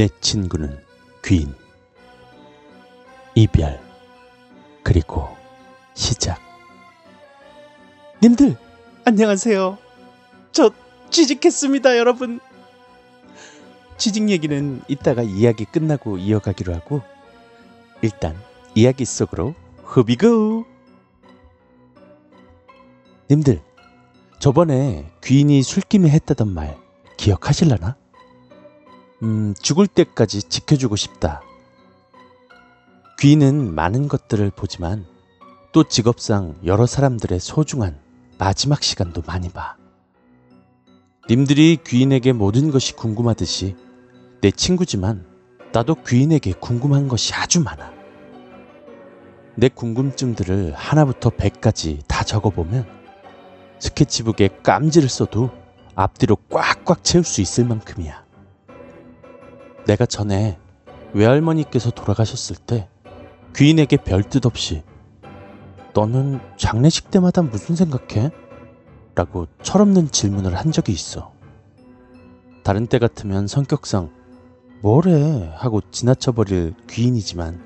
내 친구는 귀인. 이별. 그리고 시작. 님들, 안녕하세요. 저 취직했습니다, 여러분. 취직 얘기는 이따가 이야기 끝나고 이어가기로 하고, 일단 이야기 속으로 후비고! 님들, 저번에 귀인이 술김에 했다던 말 기억하실라나? 음, 죽을 때까지 지켜주고 싶다. 귀인은 많은 것들을 보지만 또 직업상 여러 사람들의 소중한 마지막 시간도 많이 봐. 님들이 귀인에게 모든 것이 궁금하듯이 내 친구지만 나도 귀인에게 궁금한 것이 아주 많아. 내 궁금증들을 하나부터 백까지 다 적어보면 스케치북에 깜지를 써도 앞뒤로 꽉꽉 채울 수 있을 만큼이야. 내가 전에 외할머니께서 돌아가셨을 때 귀인에게 별뜻 없이 너는 장례식 때마다 무슨 생각해? 라고 철없는 질문을 한 적이 있어. 다른 때 같으면 성격상 뭐래 하고 지나쳐버릴 귀인이지만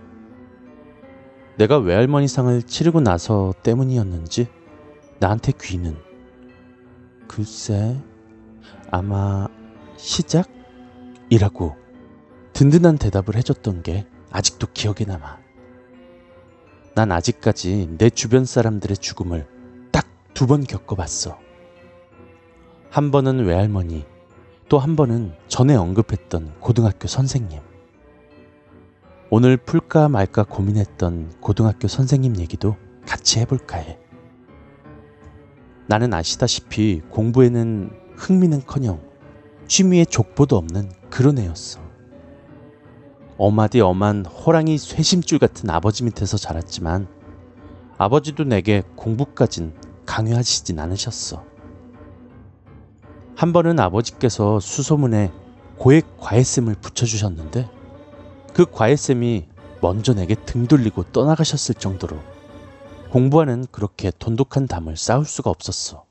내가 외할머니 상을 치르고 나서 때문이었는지 나한테 귀인은 글쎄 아마 시작이라고 든든한 대답을 해줬던 게 아직도 기억에 남아. 난 아직까지 내 주변 사람들의 죽음을 딱 두 번 겪어봤어. 한 번은 외할머니, 또 한 번은 전에 언급했던 고등학교 선생님. 오늘 풀까 말까 고민했던 고등학교 선생님 얘기도 같이 해볼까 해. 나는 아시다시피 공부에는 흥미는 커녕 취미에 족보도 없는 그런 애였어. 어마디 엄한 호랑이 쇠심줄 같은 아버지 밑에서 자랐지만 아버지도 내게 공부까진 강요하시진 않으셨어. 한 번은 아버지께서 수소문에 고액 과외쌤을 붙여주셨는데 그 과외쌤이 먼저 내게 등 돌리고 떠나가셨을 정도로 공부하는 그렇게 돈독한 담을 쌓을 수가 없었어.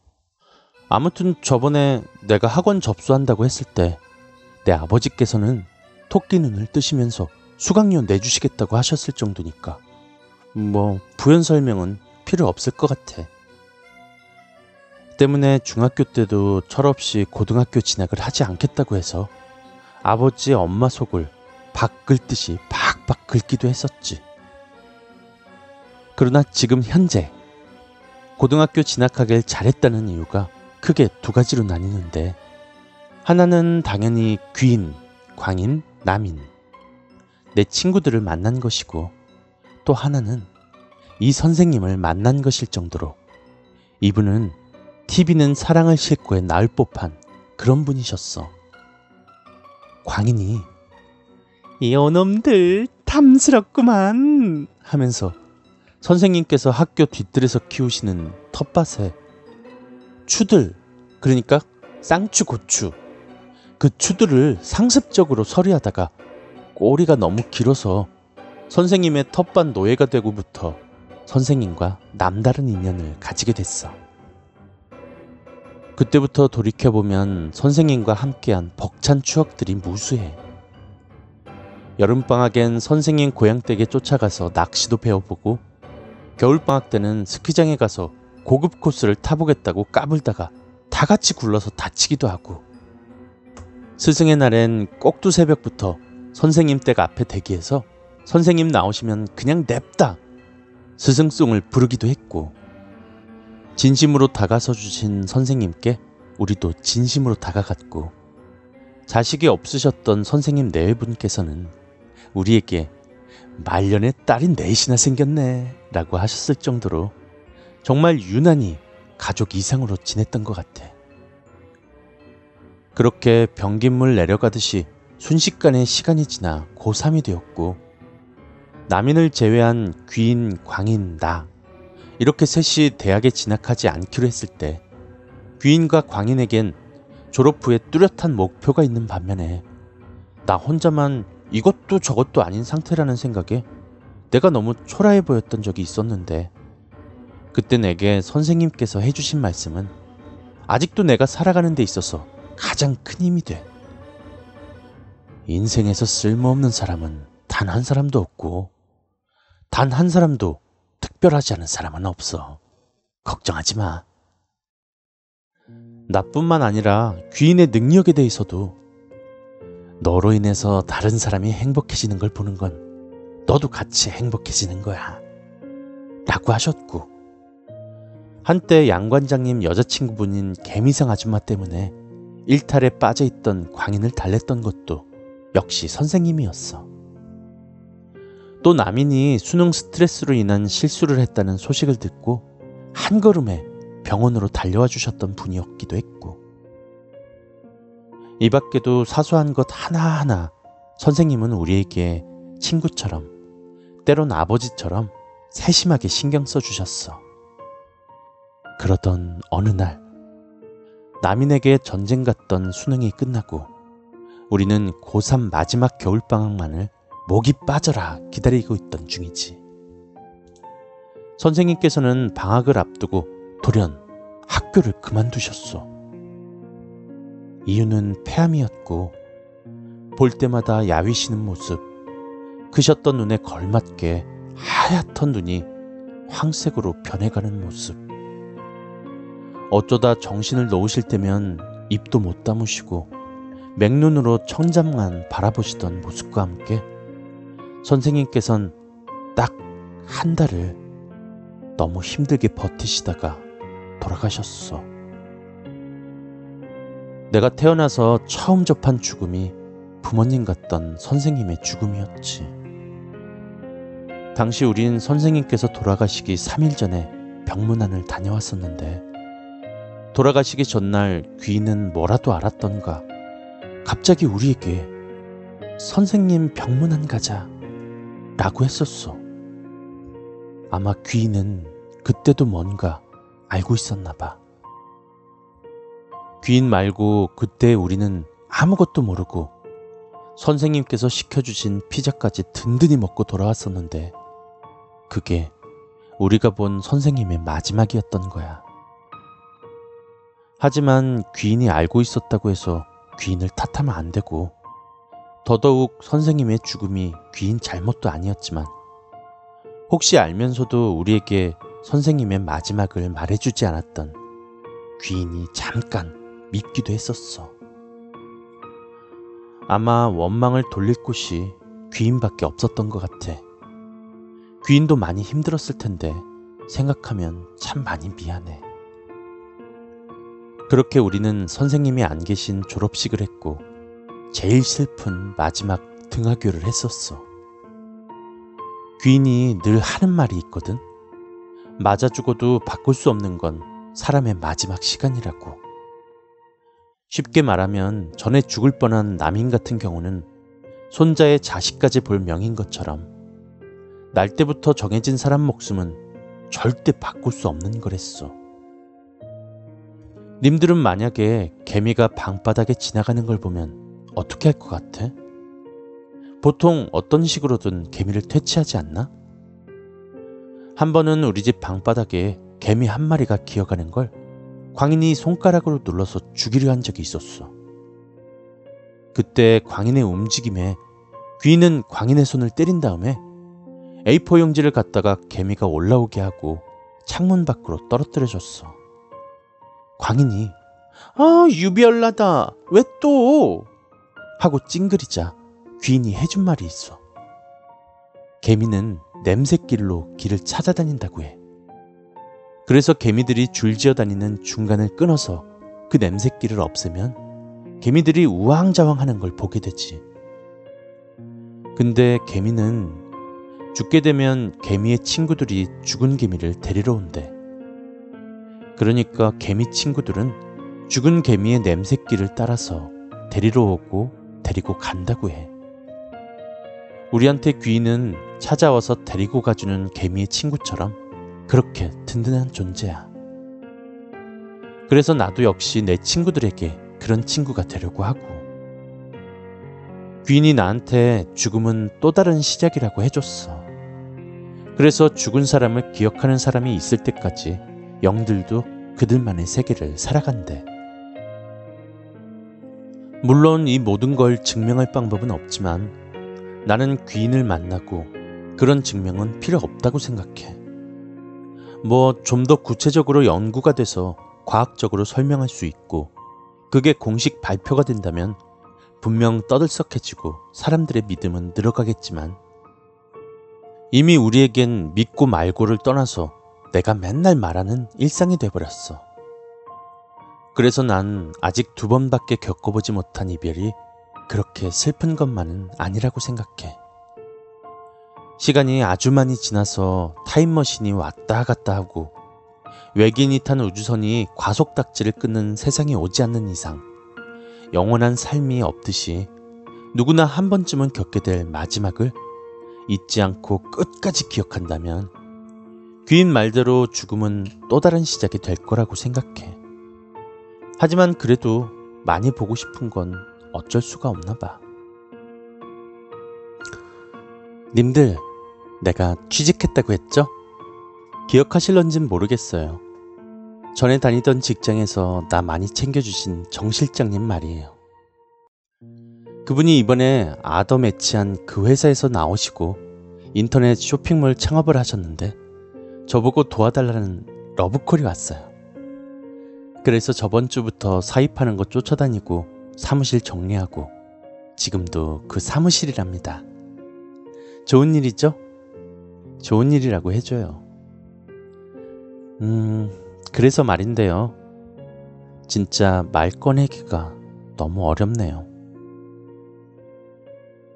아무튼 저번에 내가 학원 접수한다고 했을 때 내 아버지께서는 토끼 눈을 뜨시면서 수강료 내주시겠다고 하셨을 정도니까 뭐 부연 설명은 필요 없을 것 같아. 때문에 중학교 때도 철없이 고등학교 진학을 하지 않겠다고 해서 아버지 엄마 속을 박 긁듯이 박박 긁기도 했었지. 그러나 지금 현재 고등학교 진학하길 잘했다는 이유가 크게 두 가지로 나뉘는데 하나는 당연히 귀인, 광인, 남인, 내 친구들을 만난 것이고 또 하나는 이 선생님을 만난 것일 정도로 이분은 TV는 사랑을 싣고에 나을 법한 그런 분이셨어. 광인이 이놈들 탐스럽구만 하면서 선생님께서 학교 뒤뜰에서 키우시는 텃밭에 추들 그러니까 쌍추 고추 그 추들을 상습적으로 서리하다가 꼬리가 너무 길어서 선생님의 텃밭 노예가 되고부터 선생님과 남다른 인연을 가지게 됐어. 그때부터 돌이켜보면 선생님과 함께한 벅찬 추억들이 무수해. 여름방학엔 선생님 고향댁에 쫓아가서 낚시도 배워보고 겨울방학 때는 스키장에 가서 고급 코스를 타보겠다고 까불다가 다 같이 굴러서 다치기도 하고 스승의 날엔 꼭두 새벽부터 선생님 댁 앞에 대기해서 선생님 나오시면 그냥 냅다 스승송을 부르기도 했고 진심으로 다가서 주신 선생님께 우리도 진심으로 다가갔고 자식이 없으셨던 선생님 네 분께서는 우리에게 말년에 딸이 넷이나 생겼네 라고 하셨을 정도로 정말 유난히 가족 이상으로 지냈던 것 같아. 그렇게 변기물 내려가듯이 순식간에 시간이 지나 고3이 되었고 남인을 제외한 귀인, 광인, 나 이렇게 셋이 대학에 진학하지 않기로 했을 때 귀인과 광인에겐 졸업 후에 뚜렷한 목표가 있는 반면에 나 혼자만 이것도 저것도 아닌 상태라는 생각에 내가 너무 초라해 보였던 적이 있었는데 그때 내게 선생님께서 해주신 말씀은 아직도 내가 살아가는 데 있어서 가장 큰 힘이 돼. 인생에서 쓸모없는 사람은 단 한 사람도 없고, 단 한 사람도 특별하지 않은 사람은 없어. 걱정하지 마. 나뿐만 아니라 귀인의 능력에 대해서도 너로 인해서 다른 사람이 행복해지는 걸 보는 건 너도 같이 행복해지는 거야. 라고 하셨고, 한때 양 관장님 여자친구분인 개미상 아줌마 때문에 일탈에 빠져 있던 광인을 달랬던 것도 역시 선생님이었어. 또 남인이 수능 스트레스로 인한 실수를 했다는 소식을 듣고 한 걸음에 병원으로 달려와 주셨던 분이었기도 했고, 이 밖에도 사소한 것 하나하나 선생님은 우리에게 친구처럼, 때론 아버지처럼 세심하게 신경 써 주셨어. 그러던 어느 날, 남인에게 전쟁 같던 수능이 끝나고 우리는 고3 마지막 겨울방학만을 목이 빠져라 기다리고 있던 중이지. 선생님께서는 방학을 앞두고 돌연 학교를 그만두셨어. 이유는 폐암이었고 볼 때마다 야위시는 모습, 크셨던 눈에 걸맞게 하얗던 눈이 황색으로 변해가는 모습. 어쩌다 정신을 놓으실 때면 입도 못 다무시고 맹눈으로 천잠만 바라보시던 모습과 함께 선생님께선 딱 한 달을 너무 힘들게 버티시다가 돌아가셨어. 내가 태어나서 처음 접한 죽음이 부모님 같던 선생님의 죽음이었지. 당시 우린 선생님께서 돌아가시기 3일 전에 병문안을 다녀왔었는데, 돌아가시기 전날 귀인은 뭐라도 알았던가, 갑자기 우리에게 선생님 병문안 가자 라고 했었어. 아마 귀인은 그때도 뭔가 알고 있었나 봐. 귀인 말고 그때 우리는 아무것도 모르고 선생님께서 시켜주신 피자까지 든든히 먹고 돌아왔었는데 그게 우리가 본 선생님의 마지막이었던 거야. 하지만 귀인이 알고 있었다고 해서 귀인을 탓하면 안 되고 더더욱 선생님의 죽음이 귀인 잘못도 아니었지만 혹시 알면서도 우리에게 선생님의 마지막을 말해주지 않았던 귀인이 잠깐 밉기도 했었어. 아마 원망을 돌릴 곳이 귀인밖에 없었던 것 같아. 귀인도 많이 힘들었을 텐데 생각하면 참 많이 미안해. 그렇게 우리는 선생님이 안 계신 졸업식을 했고 제일 슬픈 마지막 등하교를 했었어. 귀인이 늘 하는 말이 있거든. 맞아 죽어도 바꿀 수 없는 건 사람의 마지막 시간이라고. 쉽게 말하면 전에 죽을 뻔한 남인 같은 경우는 손자의 자식까지 볼 명인 것처럼 날 때부터 정해진 사람 목숨은 절대 바꿀 수 없는 거랬어. 님들은 만약에 개미가 방바닥에 지나가는 걸 보면 어떻게 할 것 같아? 보통 어떤 식으로든 개미를 퇴치하지 않나? 한 번은 우리 집 방바닥에 개미 한 마리가 기어가는 걸 광인이 손가락으로 눌러서 죽이려 한 적이 있었어. 그때 광인의 움직임에 귀인은 광인의 손을 때린 다음에 A4 용지를 갖다가 개미가 올라오게 하고 창문 밖으로 떨어뜨려 줬어. 광인이 아 유비얼라다 왜 또? 하고 찡그리자 귀인이 해준 말이 있어. 개미는 냄새길로 길을 찾아다닌다고 해. 그래서 개미들이 줄지어 다니는 중간을 끊어서 그 냄새길을 없애면 개미들이 우왕좌왕 하는 걸 보게 되지. 근데 개미는 죽게 되면 개미의 친구들이 죽은 개미를 데리러 온대. 그러니까 개미 친구들은 죽은 개미의 냄새길을 따라서 데리러 오고 데리고 간다고 해. 우리한테 귀는 찾아와서 데리고 가주는 개미의 친구처럼 그렇게 든든한 존재야. 그래서 나도 역시 내 친구들에게 그런 친구가 되려고 하고. 귀인이 나한테 죽음은 또 다른 시작이라고 해줬어. 그래서 죽은 사람을 기억하는 사람이 있을 때까지 영들도 그들만의 세계를 살아간대. 물론 이 모든 걸 증명할 방법은 없지만 나는 귀인을 만나고 그런 증명은 필요 없다고 생각해. 뭐 좀 더 구체적으로 연구가 돼서 과학적으로 설명할 수 있고 그게 공식 발표가 된다면 분명 떠들썩해지고 사람들의 믿음은 늘어가겠지만 이미 우리에겐 믿고 말고를 떠나서 내가 맨날 말하는 일상이 돼버렸어. 그래서 난 아직 두 번밖에 겪어보지 못한 이별이 그렇게 슬픈 것만은 아니라고 생각해. 시간이 아주 많이 지나서 타임머신이 왔다 갔다 하고 외계인이 탄 우주선이 과속 닥지를 끊는 세상이 오지 않는 이상 영원한 삶이 없듯이 누구나 한 번쯤은 겪게 될 마지막을 잊지 않고 끝까지 기억한다면 귀인 말대로 죽음은 또 다른 시작이 될 거라고 생각해. 하지만 그래도 많이 보고 싶은 건 어쩔 수가 없나 봐. 님들, 내가 취직했다고 했죠? 기억하실런진 모르겠어요. 전에 다니던 직장에서 나 많이 챙겨주신 정 실장님 말이에요. 그분이 이번에 아더 매치한 그 회사에서 나오시고 인터넷 쇼핑몰 창업을 하셨는데 저보고 도와달라는 러브콜이 왔어요. 그래서 저번 주부터 사입하는 거 쫓아다니고 사무실 정리하고 지금도 그 사무실이랍니다. 좋은 일이죠? 좋은 일이라고 해줘요. 음, 그래서 말인데요. 진짜 말 꺼내기가 너무 어렵네요.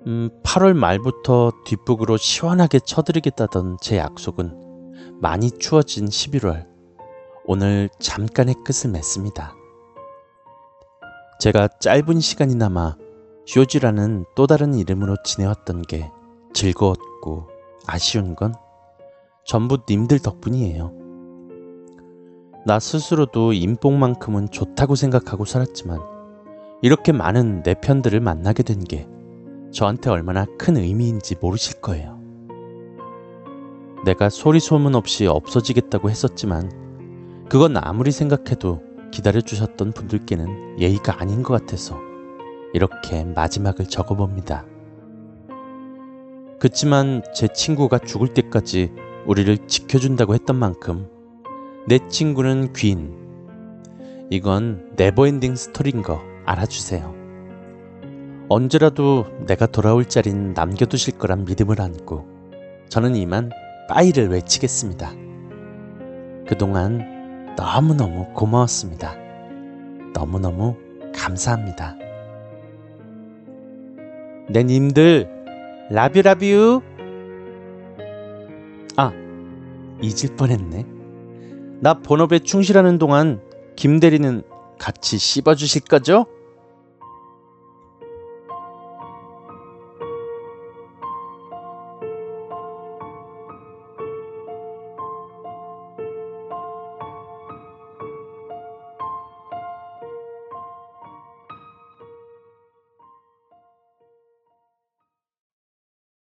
음, 8월 말부터 뒷북으로 시원하게 쳐드리겠다던 제 약속은 많이 추워진 11월. 오늘 잠깐의 끝을 맺습니다. 제가 짧은 시간이나마 쇼지라는 또 다른 이름으로 지내왔던 게 즐거웠고 아쉬운 건 전부 님들 덕분이에요. 나 스스로도 인복만큼은 좋다고 생각하고 살았지만 이렇게 많은 내 편들을 만나게 된 게 저한테 얼마나 큰 의미인지 모르실 거예요. 내가 소리 소문 없이 없어지겠다고 했었지만 그건 아무리 생각해도 기다려주셨던 분들께는 예의가 아닌 것 같아서 이렇게 마지막을 적어봅니다. 그치만 제 친구가 죽을 때까지 우리를 지켜준다고 했던 만큼 내 친구는 귀인. 이건 never-ending story인 거 알아주세요. 언제라도 내가 돌아올 자리는 남겨두실 거란 믿음을 안고 저는 이만 빠이를 외치겠습니다. 그동안 너무너무 고마웠습니다. 너무너무 감사합니다. 내 님들, 라뷰라뷰! 아, 잊을 뻔했네. 나 본업에 충실하는 동안 김 대리는 같이 씹어주실 거죠?